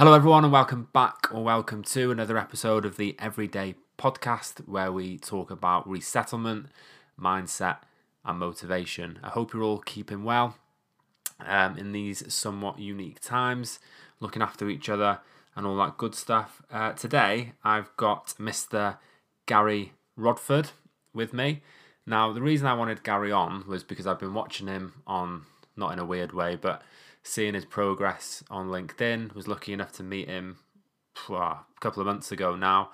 Hello, everyone, and welcome back or welcome to another episode of the Everyday Podcast where we talk about resettlement, mindset, and motivation. I hope you're all keeping well um, in these somewhat unique times, looking after each other, and all that good stuff. Uh, today, I've got Mr. Gary Rodford with me. Now, the reason I wanted Gary on was because I've been watching him on, not in a weird way, but seeing his progress on LinkedIn. Was lucky enough to meet him a couple of months ago now,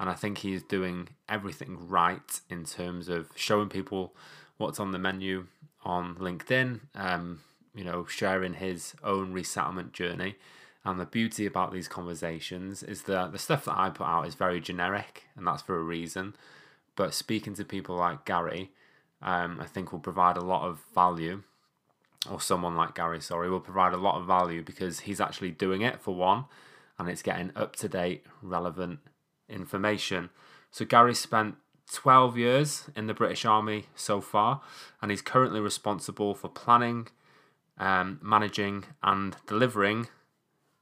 and I think he's doing everything right in terms of showing people what's on the menu on LinkedIn. Um, you know, sharing his own resettlement journey. And the beauty about these conversations is that the stuff that I put out is very generic, and that's for a reason. But speaking to people like Gary, um, I think will provide a lot of value or someone like Gary, sorry, will provide a lot of value because he's actually doing it for one and it's getting up to date, relevant information. So, Gary spent 12 years in the British Army so far and he's currently responsible for planning, um, managing, and delivering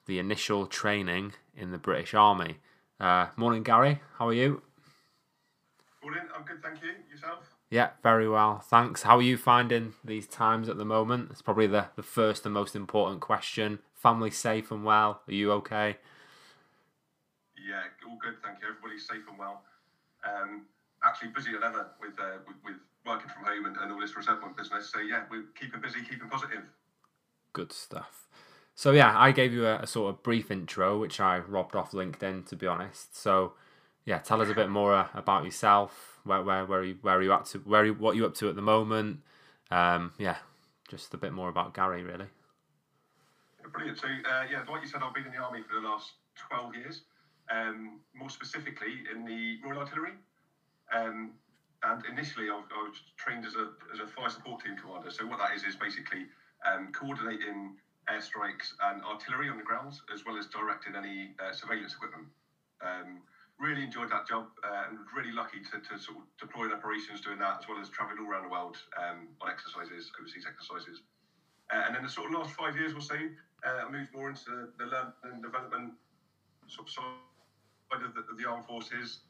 the initial training in the British Army. Uh, morning, Gary. How are you? Morning. I'm good, thank you. Yourself? Yeah, very well. Thanks. How are you finding these times at the moment? It's probably the, the first and most important question. Family safe and well? Are you okay? Yeah, all good, thank you. Everybody's safe and well. Um, actually, busier than ever with, uh, with, with working from home and, and all this resettlement business. So, yeah, we're keeping busy, keeping positive. Good stuff. So, yeah, I gave you a, a sort of brief intro, which I robbed off LinkedIn, to be honest. So, yeah, tell us a bit more uh, about yourself, where where where are you where are you at to where you, what are you up to at the moment? Um, yeah, just a bit more about Gary, really. Brilliant. So uh, yeah, like you said, I've been in the army for the last twelve years. Um, more specifically in the Royal Artillery. Um, and initially, I, I, was trained as a, as a fire support team commander. So what that is is basically um, coordinating airstrikes and artillery on the grounds, as well as directing any uh, surveillance equipment. Um, really enjoyed that job uh, and really lucky to, to sort of deploy in operations doing that as well as traveling all around the world um, on exercises, overseas exercises. Uh, and then the sort of last five years or so, uh, I moved more into the, the learning and development sort of side of the, of the armed forces,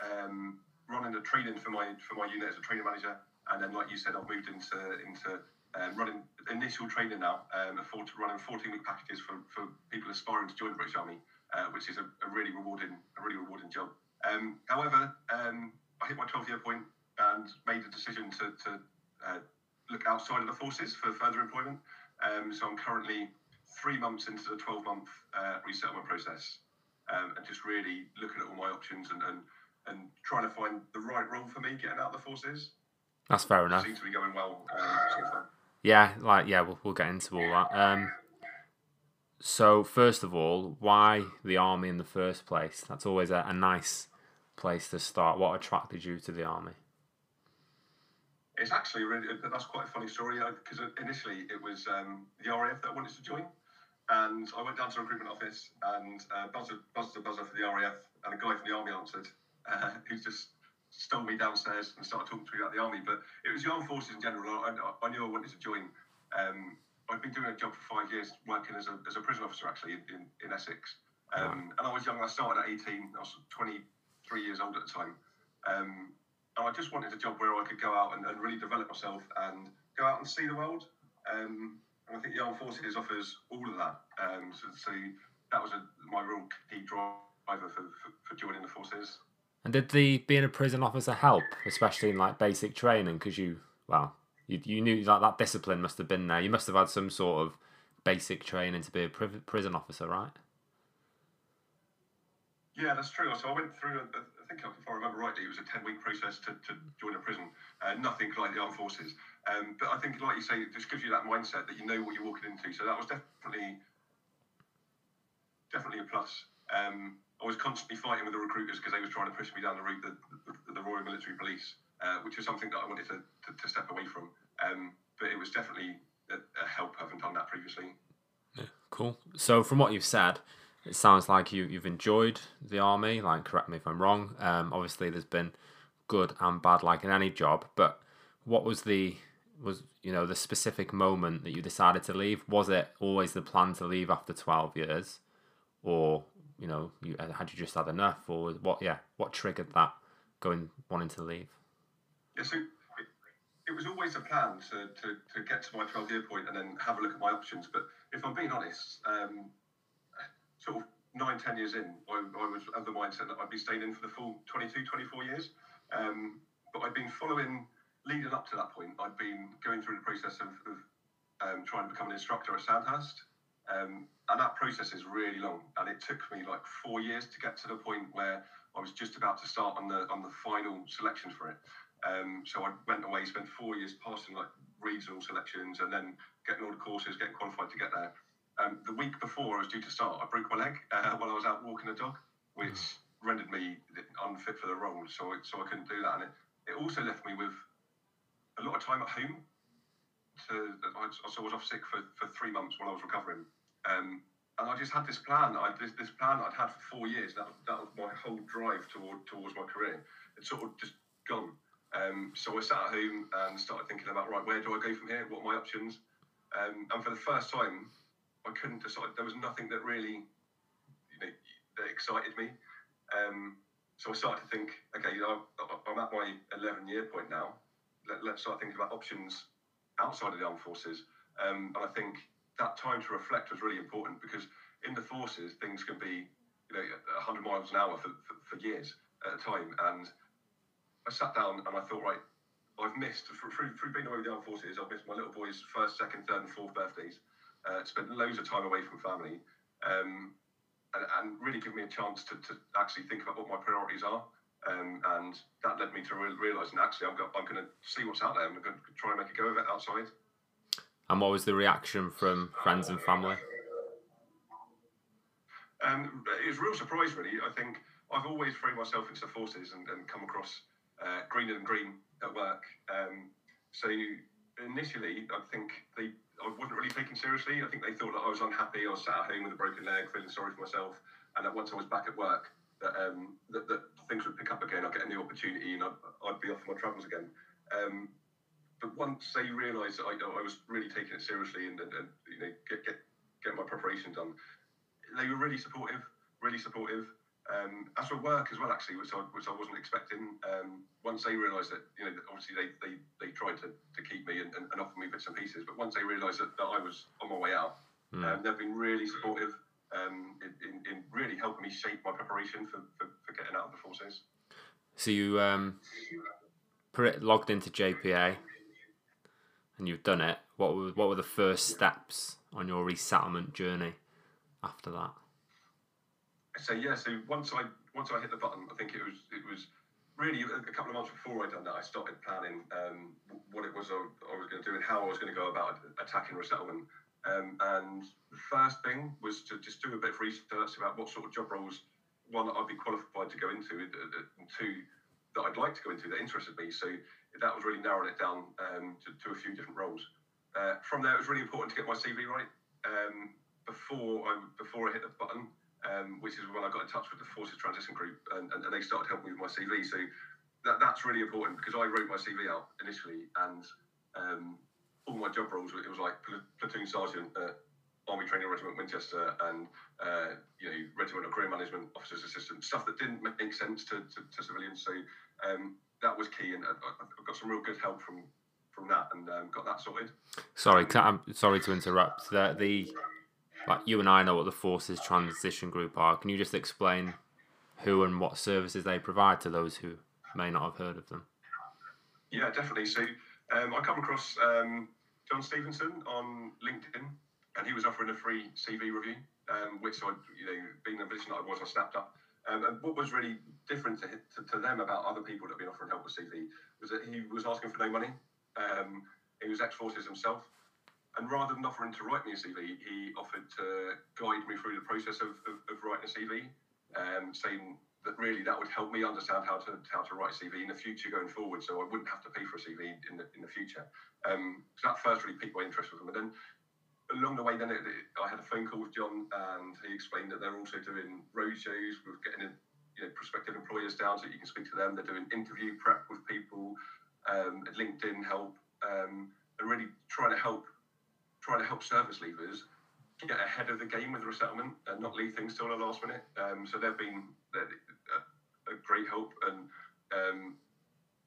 um, running the training for my for my unit as a training manager. And then, like you said, I've moved into into um, running initial training now, um, running 14 week packages for, for people aspiring to join the British Army uh, which is a, a, really rewarding, a really rewarding job. Um, however, um, I hit my 12 year point and made a decision to, to uh, look outside of the forces for further employment. Um, so I'm currently three months into the 12 month uh, resettlement process um, and just really looking at all my options and, and, and trying to find the right role for me getting out of the forces. That's fair enough. Seems to be going well um. Yeah, like yeah, we'll, we'll get into all that. Um, so, first of all, why the army in the first place? That's always a, a nice place to start. What attracted you to the army? It's actually really that's quite a funny story because initially it was um, the RAF that I wanted to join, and I went down to the recruitment office and uh, buzzed, buzzed the buzzer for the RAF, and a guy from the army answered, uh, who just stole me downstairs and started talking to me about the army. But it was the armed forces in general. I, I knew I wanted to join. Um, I've been doing a job for five years, working as a, as a prison officer actually in, in, in Essex. Um, and I was young. I started at 18. I was 23 years old at the time. Um, and I just wanted a job where I could go out and, and really develop myself and go out and see the world. Um, and I think the Armed Forces offers all of that. Um, so, so, that was a, my real key driver for, for, for joining the forces. And did the being a prison officer help, especially in like basic training? Because you, well, you, you knew like that discipline must have been there. You must have had some sort of basic training to be a prison officer, right? Yeah, that's true. So I went through, I think if I remember rightly, it was a 10 week process to, to join a prison. Uh, nothing like the armed forces. Um, but I think, like you say, it just gives you that mindset that you know what you're walking into. So that was definitely, definitely a plus. Um, I was constantly fighting with the recruiters because they were trying to push me down the route, the, the, the Royal Military Police uh, which was something that I wanted to, to, to step away from. Um, but it was definitely a, a, help having done that previously. Yeah, cool. So from what you've said, it sounds like you you've enjoyed the army. Like, correct me if I'm wrong. Um, obviously, there's been good and bad, like in any job. But what was the was you know the specific moment that you decided to leave? Was it always the plan to leave after 12 years, or you know, you had you just had enough, or what? Yeah, what triggered that going wanting to leave? Yeah, so it, it was always a plan to, to, to get to my 12 year point and then have a look at my options. But if I'm being honest, um, sort of nine, ten years in, I, I was of the mindset that I'd be staying in for the full 22, 24 years. Um, but I've been following, leading up to that point, I'd been going through the process of, of um, trying to become an instructor at Sandhurst. Um, and that process is really long, and it took me like four years to get to the point where I was just about to start on the on the final selection for it. Um, so I went away, spent four years passing like regional selections, and then getting all the courses, getting qualified to get there. Um, the week before I was due to start, I broke my leg uh, while I was out walking a dog, which mm. rendered me unfit for the role. So, I, so I couldn't do that, and it, it also left me with a lot of time at home. To, I, so I was off sick for, for three months while I was recovering, um, and I just had this plan. I, this, this plan I'd had for four years. That, that was my whole drive toward towards my career. It's sort of just gone. Um, so I sat at home and started thinking about right, where do I go from here? What are my options? Um, and for the first time, I couldn't decide. There was nothing that really, you know, that excited me. Um, so I started to think, okay, you know, I'm at my 11 year point now. Let, us start thinking about options outside of the armed forces. Um, and I think that time to reflect was really important because in the forces, things can be, you know, 100 miles an hour for, for, for years at a time. And I sat down and I thought, right, I've missed through, through being away with the armed forces. I've missed my little boy's first, second, third, and fourth birthdays. Uh, spent loads of time away from family, um, and, and, really give me a chance to, to, actually think about what my priorities are. Um, and that led me to re- realise, and actually, I'm, go- I'm going to see what's out there. I'm going to try and make a go of it outside. And what was the reaction from friends and family? Um, it was a real surprise, really. I think I've always thrown myself into the forces and, and come across uh, greener than green at work. Um, so initially, I think they I wasn't really taken seriously. I think they thought that I was unhappy. I was sat at home with a broken leg, feeling sorry for myself, and that once I was back at work, that um, that, that things would pick up again. I'd get a new opportunity, and I'd, I'd be off my travels again. Um, but once they realised that I, I, was really taking it seriously and, and, and you know get get get my preparation done, they were really supportive, really supportive. Um, as for work as well, actually, which I, which I wasn't expecting, um, once they realised that, you know, obviously they, they, they tried to, to keep me and, and, and offer me bits and pieces, but once they realised that, that I was on my way out, mm. um, they've been really supportive um, in, in, in, really helping me shape my preparation for, for, for getting out of the forces. So you um, logged into JPA and you've done it. What were, what were the first steps on your resettlement journey after that? So yeah, so once I once I hit the button, I think it was it was really a couple of months before I'd done that. I started planning um, what it was I, I was going to do and how I was going to go about attacking resettlement. Um, and the first thing was to just do a bit of research about what sort of job roles one I'd be qualified to go into, and two that I'd like to go into that interested me. So that was really narrowing it down um, to, to, a few different roles. Uh, from there, it was really important to get my CV right um, before I before I hit the button um, which is when I got in touch with the Forces Transition Group, and, and, and, they started helping me with my CV. So that, that's really important because I wrote my CV out initially, and um, all my job roles it was like platoon sergeant Army Training Regiment Winchester, and uh, you know regimental career management officers assistant stuff that didn't make sense to, to, to civilians. So um, that was key, and I, have got some real good help from from that, and um, got that sorted. Sorry, I'm sorry to interrupt. The like you and I know what the Forces Transition Group are. Can you just explain who and what services they provide to those who may not have heard of them? Yeah, definitely. So um, I come across um, John Stevenson on LinkedIn, and he was offering a free CV review, um, which I, you know, being the position that I was, I snapped up. Um, and what was really different to, to, to, them about other people that have been offering help with CV was that he was asking for no money. Um, he was ex-forces himself, and rather than offering to write me a CV, he offered to guide me through the process of, of, of writing a CV, um, saying that really that would help me understand how to how to write a CV in the future going forward, so I wouldn't have to pay for a CV in the in the future. Um, so that first really piqued my interest with him, and then along the way, then it, it, I had a phone call with John, and he explained that they're also doing road shows with getting in, you know, prospective employers down so you can speak to them. They're doing interview prep with people, um, LinkedIn help, um, and really trying to help trying to help service leavers get ahead of the game with resettlement and not leave things till the last minute. Um, so they've been a, a great help and. Um,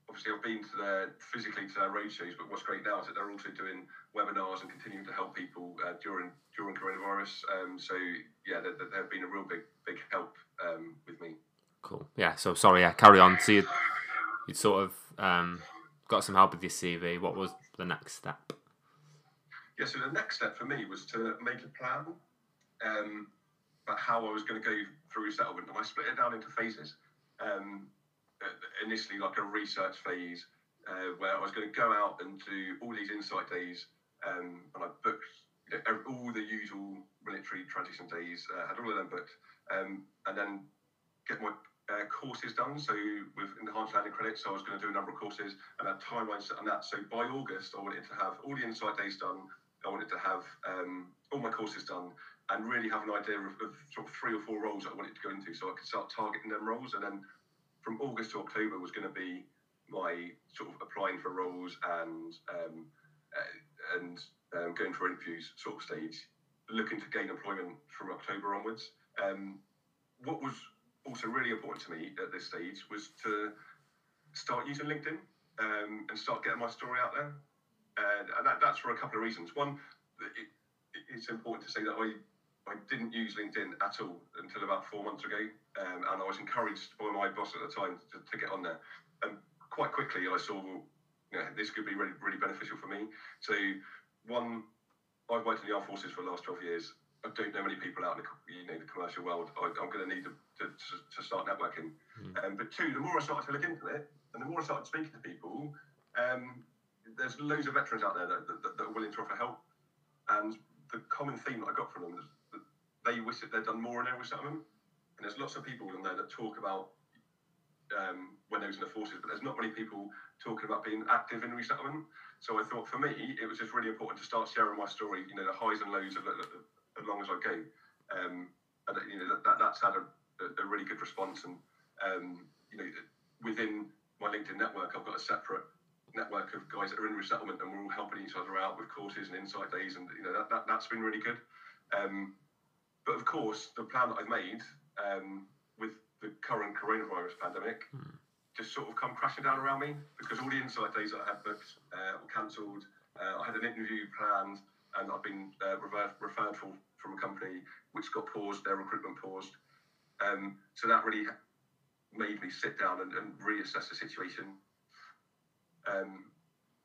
obviously I've been to their physically to their road shows, but what's great now is that they're also doing webinars and continuing to help people uh, during during coronavirus. Um, so yeah, they, have been a real big big help um, with me. Cool. Yeah. So sorry. Yeah. Carry on. So you you sort of um, got some help with your CV. What was the next step? Yeah. So the next step for me was to make a plan um, about how I was going to go through settlement, and I split it down into phases. Um, initially like a research phase uh, where I was going to go out and do all these insight days, um, and I booked you know, all the usual military transition days, uh, had all of them booked, um, and then get my uh, courses done. So with enhanced learning credits, so I was going to do a number of courses and had timelines set on that. So by August, I wanted to have all the insight days done. I wanted to have um, all my courses done and really have an idea of, of, sort of three or four roles I wanted to go into, so I could start targeting them roles and then from August to October was going to be my sort of applying for roles and um, uh, and um, going for interviews sort of stage, looking to gain employment from October onwards. Um, what was also really important to me at this stage was to start using LinkedIn um, and start getting my story out there. And that, that's for a couple of reasons. One, it, it's important to say that I I didn't use LinkedIn at all until about four months ago, um, and I was encouraged by my boss at the time to, to get on there. And quite quickly, I saw you know, this could be really, really beneficial for me. So, one, I've worked in the armed forces for the last 12 years. I don't know many people out in the, you know, the commercial world. I, am going to need to, to, to start networking. Mm. Um, but two, the more I started to look into it, and the more I started speaking to people, um, there's loads of veterans out there that, that, that, are willing to offer help. And the common theme that I got from them is they wish that they'd done more in their resettlement. And there's lots of people in there that talk about um, when they was in the forces, but there's not many people talking about being active in resettlement. So I thought for me, it was just really important to start sharing my story, you know, the highs and lows of as long as I go. Um, and, you know, that, that, that's had a, a, really good response. And, um, you know, within my LinkedIn network, I've got a separate network of guys that are in resettlement and we're all helping each other out with courses and insight days. And, you know, that, that, that's been really good. Um, but of course, the plan that I've made um, with the current coronavirus pandemic hmm. just sort of come crashing down around me because all the insight days that I had booked uh, were cancelled. Uh, I had an interview planned and I've been uh, referred, referred for, from a company which got paused, their recruitment paused. Um, so that really made me sit down and, and reassess the situation. Um,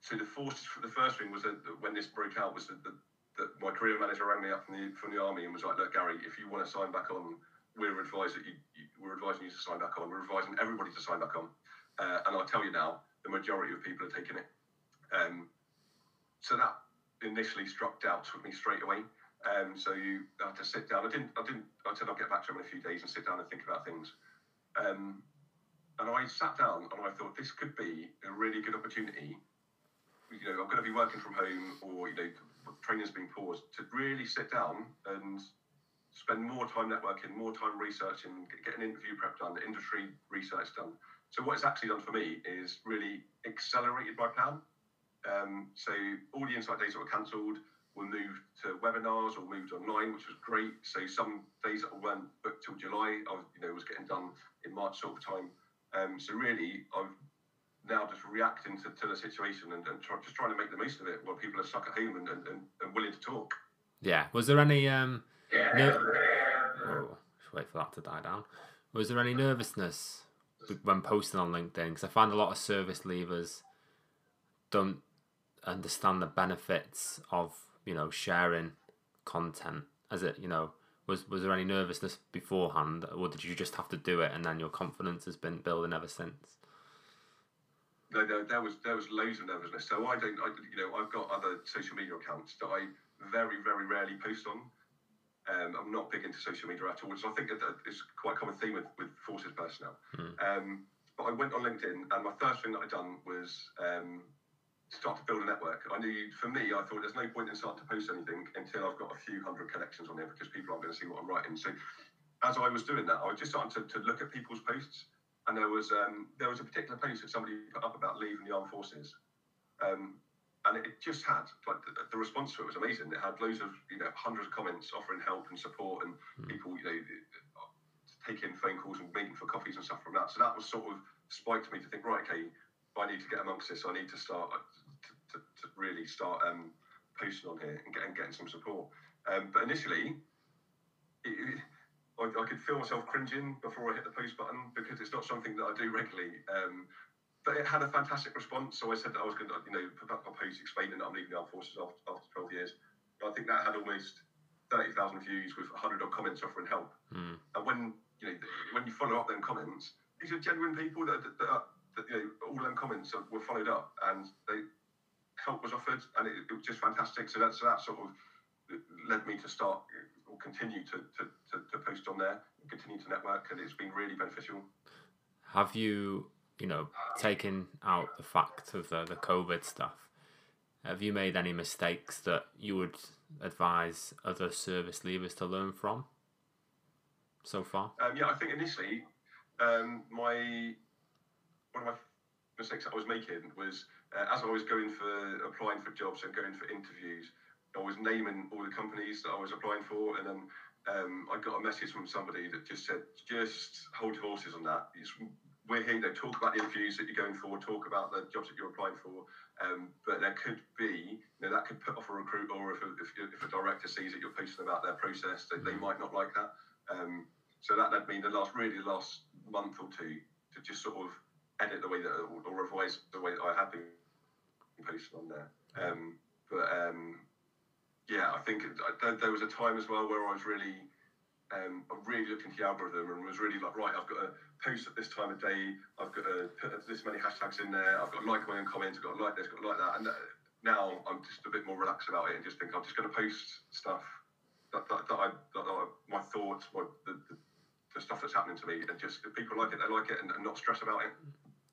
so the, force, the first thing was that when this broke out was that the, that my career manager rang me up from the from the army and was like, "Look, Gary, if you want to sign back on, we're that you, you we're advising you to sign back on. We're advising everybody to sign back on." Uh, and I'll tell you now, the majority of people are taking it. Um, so that initially struck doubts with me straight away. Um, so you had to sit down. I didn't. I didn't. I said I'll get back to him in a few days and sit down and think about things. Um, and I sat down and I thought this could be a really good opportunity. You know, I'm going to be working from home, or you know, training's been paused, to really sit down and spend more time networking, more time researching, get an interview prep done, industry research done. So what it's actually done for me is really accelerated my plan. Um, so all the insight days that were cancelled were moved to webinars or moved online, which was great. So some days that weren't booked till July, I was, you know, was getting done in March sort of time. Um, so really, I've now just reacting to, to the situation and, and try, just trying to make the most of it while people are stuck at home and, and, and willing to talk. Yeah. Was there any um? Yeah. oh, just wait for that to die down. Was there any nervousness when posting on LinkedIn? Because I find a lot of service leavers don't understand the benefits of you know sharing content. As it you know was was there any nervousness beforehand, or did you just have to do it and then your confidence has been building ever since? no, there, there, was there was loads of nervousness. So I don't, I, you know, I've got other social media accounts that I very very rarely post on. Um, I'm not big into social media at all, which I think is quite a common theme with, with forces personnel. Mm. Um, but I went on LinkedIn, and my first thing that I done was um, start to build a network. I knew, for me, I thought there's no point in starting to post anything until I've got a few hundred connections on there because people aren't going to see what I'm writing. So as I was doing that, I was just starting to, to look at people's posts and there was um, there was a particular post that somebody put up about leaving the armed forces, um, and it just had like the, the, response to it was amazing. It had loads of you know hundreds of comments offering help and support, and mm. people you know taking phone calls and meeting for coffees and stuff from that. So that was sort of spiked me to think, right, okay, I need to get amongst this. I need to start uh, to, to, to really start um, posting on here and getting getting some support. Um, but initially, it, I, I, could feel myself cringing before I hit the post button because it's not something that I do regularly. Um, but it had a fantastic response. So I said that I was going to, you know, put up a post explaining that I'm leaving the armed forces after, after 12 years. I think that had almost 30,000 views with 100 odd comments offering help. Mm. And when you know when you follow up them comments, these are genuine people that, that, that, that you know all them comments were followed up and they help was offered and it, it was just fantastic. So that so that sort of led me to start or continue to, to, to, to post on there, continue to network, and it's been really beneficial. Have you you know, taking out the fact of the, the COVID stuff, have you made any mistakes that you would advise other service leavers to learn from so far? Um, yeah, I think initially, um, my one of my mistakes I was making was uh, as I was going for applying for jobs and going for interviews, I was naming all the companies that I was applying for, and then um, I got a message from somebody that just said, "Just hold horses on that. It's we're here to talk about the interviews that you're going for, talk about the jobs that you're applying for. Um, but there could be, you know, that could put off a recruit, or if a, if, if a director sees that you're posting about their process, they, they might not like that. Um, so that led me the last, really the last month or two to just sort of edit the way that, or revise the way that I had been posted on there. Um, but um, yeah, I think it, there, there was a time as well where I was really um, I really looked into the algorithm and was really like, right, I've got to post at this time of day. I've got to put this many hashtags in there. I've got to like my own comments. I've got to like this, got to like that. And uh, now I'm just a bit more relaxed about it and just think I'm just going to post stuff that, that, that I, that I, my thoughts, my, the, the, the, stuff that's happening to me, and just if people like it, they like it, and, and not stress about it.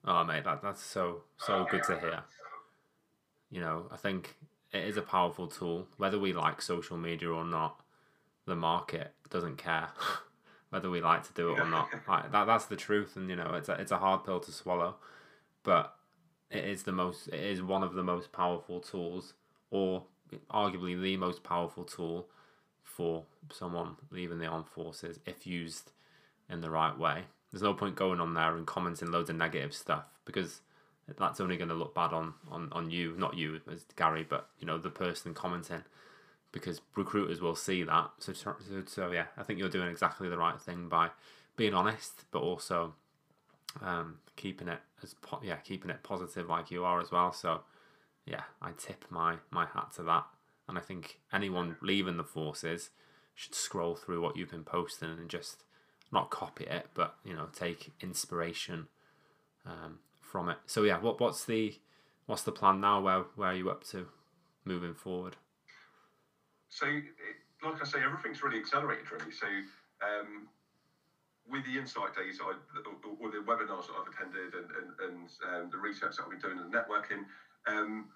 Oh, mate, that, that's so so good to hear. You know, I think it is a powerful tool, whether we like social media or not the market doesn't care whether we like to do it or not. Like, that that's the truth, and you know it's a, it's a hard pill to swallow, but it is the most it is one of the most powerful tools, or arguably the most powerful tool for someone leaving the armed forces if used in the right way. There's no point going on there and commenting loads of negative stuff because that's only going to look bad on, on, on you, not you as Gary, but you know the person commenting because recruiters will see that. So, so, so yeah, I think you're doing exactly the right thing by being honest, but also um, keeping it as po- yeah, keeping it positive like you are as well. So yeah, I tip my my hat to that, and I think anyone leaving the forces should scroll through what you've been posting and just not copy it, but you know take inspiration um, from it. So yeah, what what's the what's the plan now? Where where are you up to moving forward? so, like I say, everything's really accelerated, really. So, um, with the insight days, I, or the webinars that I've attended, and, and, and um, the research that I've been doing and the networking, um,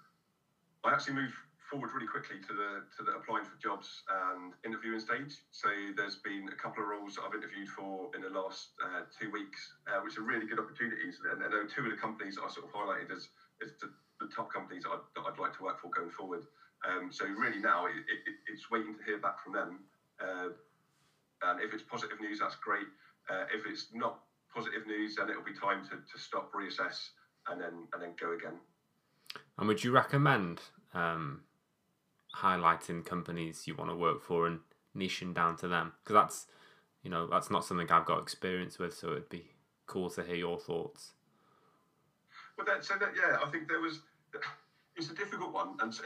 I actually moved forward really quickly to the to the applying for jobs and interviewing stage. So there's been a couple of roles I've interviewed for in the last uh, two weeks, uh, which are really good opportunities. And, and there are two of the companies I sort of highlighted as, as the, the top companies that I'd, that I'd like to work for going forward. Um, so really now it, it, it's waiting to hear back from them. Uh, and if it's positive news, that's great. Uh, if it's not positive news, then it'll be time to, to stop, reassess, and then and then go again. And would you recommend um, highlighting companies you want to work for and niching down to them? Because that's you know that's not something I've got experience with, so it'd be cool to hear your thoughts. Well, that, so that yeah, I think there was. It's a difficult one, and so,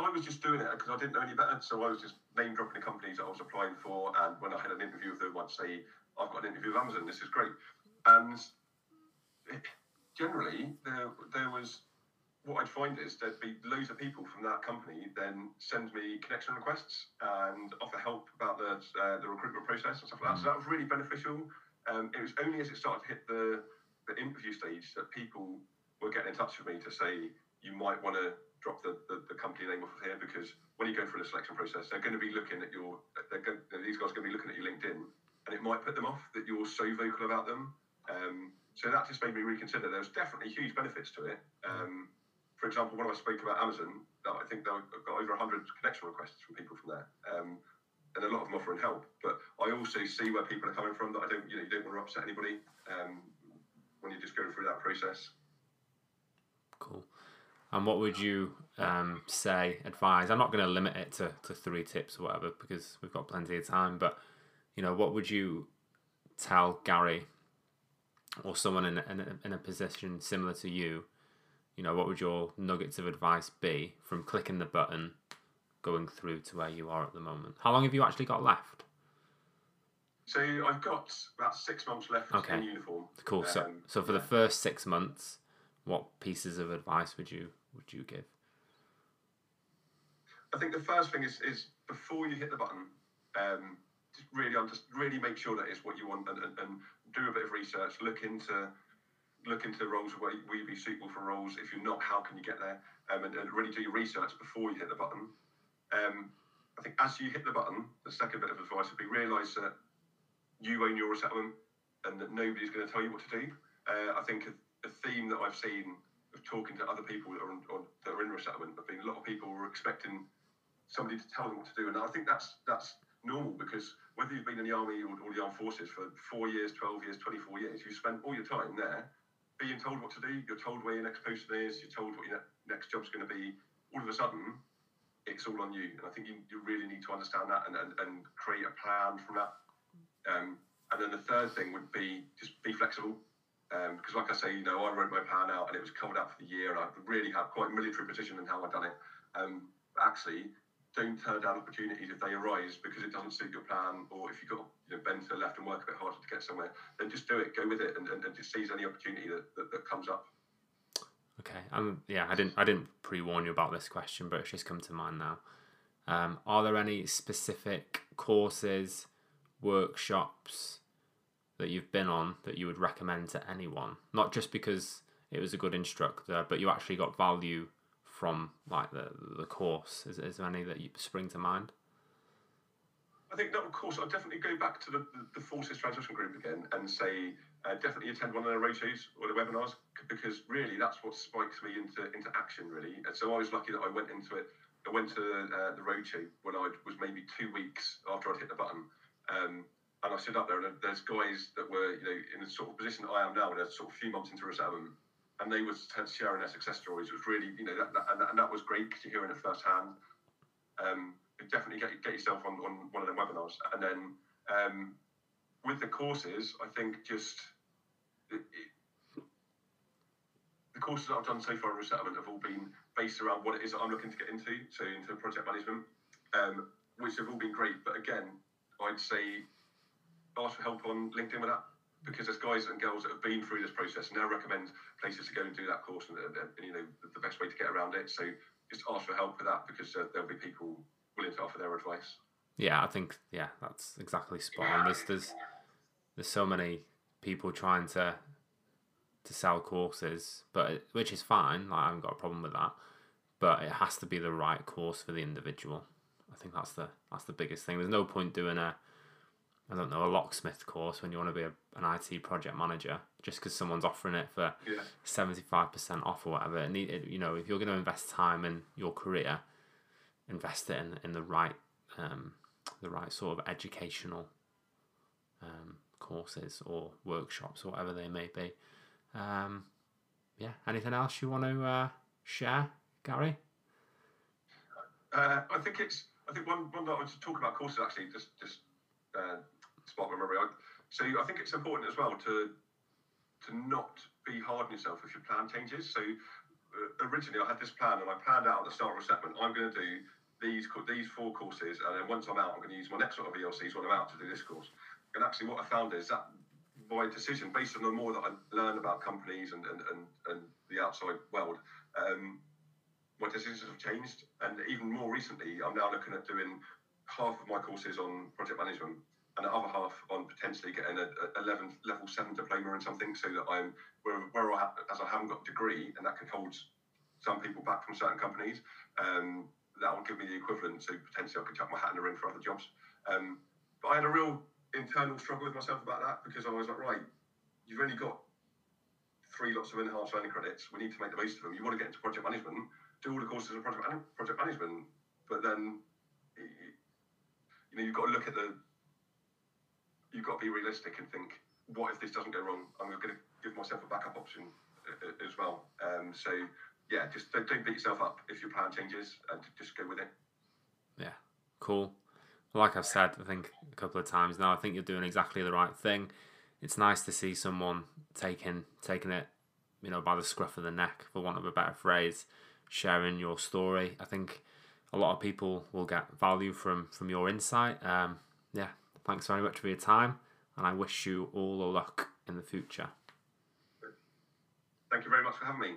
I was just doing it because I didn't know any better. So I was just name dropping the companies that I was applying for. And when I had an interview with them, I'd say, I've got an interview with Amazon. This is great. And generally, there, there was what I'd find is there'd be loads of people from that company then send me connection requests and offer help about the uh, the recruitment process and stuff like that. So that was really beneficial. Um, it was only as it started to hit the the interview stage that people were getting in touch with me to say you might want to drop the, the, the, company name off of here because when you go through the selection process, they're going to be looking at your, going, these guys are going to be looking at your LinkedIn and it might put them off that you're so vocal about them. Um, so that just made me reconsider. There's definitely huge benefits to it. Um, for example, when I spoke about Amazon, I think they've got over 100 connection requests from people from there. Um, and a lot of them offering help. But I also see where people are coming from that I don't, you know, you don't want to upset anybody um, when you're just going through that process. Cool. And what would you um, say, advise? I'm not going to limit it to, to three tips or whatever because we've got plenty of time. But you know, what would you tell Gary or someone in in in a position similar to you? You know, what would your nuggets of advice be from clicking the button, going through to where you are at the moment? How long have you actually got left? So I've got about six months left Okay. in uniform. Cool. So, Um, so for the first six months, what pieces of advice would you would you give? I think the first thing is is before you hit the button, um, just really under, really make sure that it's what you want and, and, and do a bit of research. Look into look into the roles where will you be suitable for roles. If you're not, how can you get there? Um, and, and really do your research before you hit the button. Um, I think as you hit the button, the second bit of advice would be realise that you own your resettlement and that nobody's going to tell you what to do. Uh, I think a, a theme that I've seen of talking to other people that are, in, on, that are in resettlement have been a lot of people were expecting somebody to tell them what to do, and I think that's that's normal because whether you've been in the army or, or the armed forces for four years, twelve years, twenty-four years, you spent all your time there being told what to do. You're told where your next posting is. You're told what your ne- next job's going to be. All of a sudden, it's all on you, and I think you, you really need to understand that and, and, and create a plan from that. Um, and then the third thing would be just be flexible. Because, like I say, you know, I wrote my plan out and it was covered out for the year, and I really had quite a military precision in how I'd done it. Um, actually, don't turn down opportunities if they arise because it doesn't suit your plan, or if you've got you know, bend to the left and work a bit harder to get somewhere, then just do it, go with it, and, and, and just seize any opportunity that, that, that comes up. Okay, um, yeah, I didn't I didn't pre warn you about this question, but it's just come to mind now. Um, are there any specific courses, workshops that you've been on that you would recommend to anyone? Not just because it was a good instructor, but you actually got value from like the the course. Is, is there any that you spring to mind? I think that, of course, I'd definitely go back to the, the, Forces Transition Group again and say uh, definitely attend one of their roadshows or the webinars because really that's what spikes me into into action, really. And so I was lucky that I went into it. I went to uh, the roadshow when I was maybe two weeks after I'd hit the button. Um, and I stood up there, and there's guys that were, you know, in the sort of position that I am now, they're sort of few months into resettlement, and they was sharing their success stories. It was really, you know, that, that, and, that, and that was great because you're hearing it firsthand. Um, definitely get, get yourself on, on one of them webinars. And then um, with the courses, I think just it, it, the courses that I've done so far in resettlement have all been based around what it is that I'm looking to get into, so into project management, um, which have all been great. But again, I'd say ask for help on LinkedIn with that because there's guys and girls that have been through this process and they'll recommend places to go and do that course and, and, and you know the, the best way to get around it. So just ask for help with that because uh, there'll be people willing to offer their advice. Yeah, I think yeah, that's exactly spot on. There's there's there's so many people trying to to sell courses, but which is fine. Like I haven't got a problem with that, but it has to be the right course for the individual. I think that's the that's the biggest thing. There's no point doing a I don't know a locksmith course when you want to be a, an IT project manager just because someone's offering it for seventy five percent off or whatever. It, you know, if you're going to invest time in your career, invest it in in the right um, the right sort of educational um, courses or workshops or whatever they may be. Um, yeah. Anything else you want to uh, share, Gary? Uh, I think it's. I think one one that I was talking about courses actually just just uh, sparked my memory. So I think it's important as well to to not be hard on yourself if your plan changes. So uh, originally I had this plan and I planned out at the start of resettlement. I'm going to do these these four courses, and then once I'm out, I'm going to use my next lot of ELCs when I'm out to do this course. And actually, what I found is that my decision, based on the more that I learn about companies and and, and, and the outside world, um, my decisions have changed. And even more recently, I'm now looking at doing half of my courses on project management and the other half on potentially getting a, a 11 level seven diploma in something so that I'm where, where I as I haven't got a degree and that can hold some people back from certain companies. Um, that will give me the equivalent, so potentially I could chuck my hat in the ring for other jobs. Um, but I had a real internal struggle with myself about that because I was like, right, you've only got three lots of enhanced learning credits. We need to make the most of them. You want to get into project management, do all the courses in project, project management, but then you know you've got to look at the. You've got to be realistic and think, what if this doesn't go wrong? I'm going to give myself a backup option uh, uh, as well. Um, so yeah, just don't, don't beat yourself up if your plan changes and just go with it. Yeah, cool. Like I've said, I think a couple of times now, I think you're doing exactly the right thing. It's nice to see someone taking taking it, you know, by the scruff of the neck, for want of a better phrase, sharing your story. I think a lot of people will get value from from your insight. Um, yeah, thanks very much for your time, and I wish you all the luck in the future. Thank you very much for having me.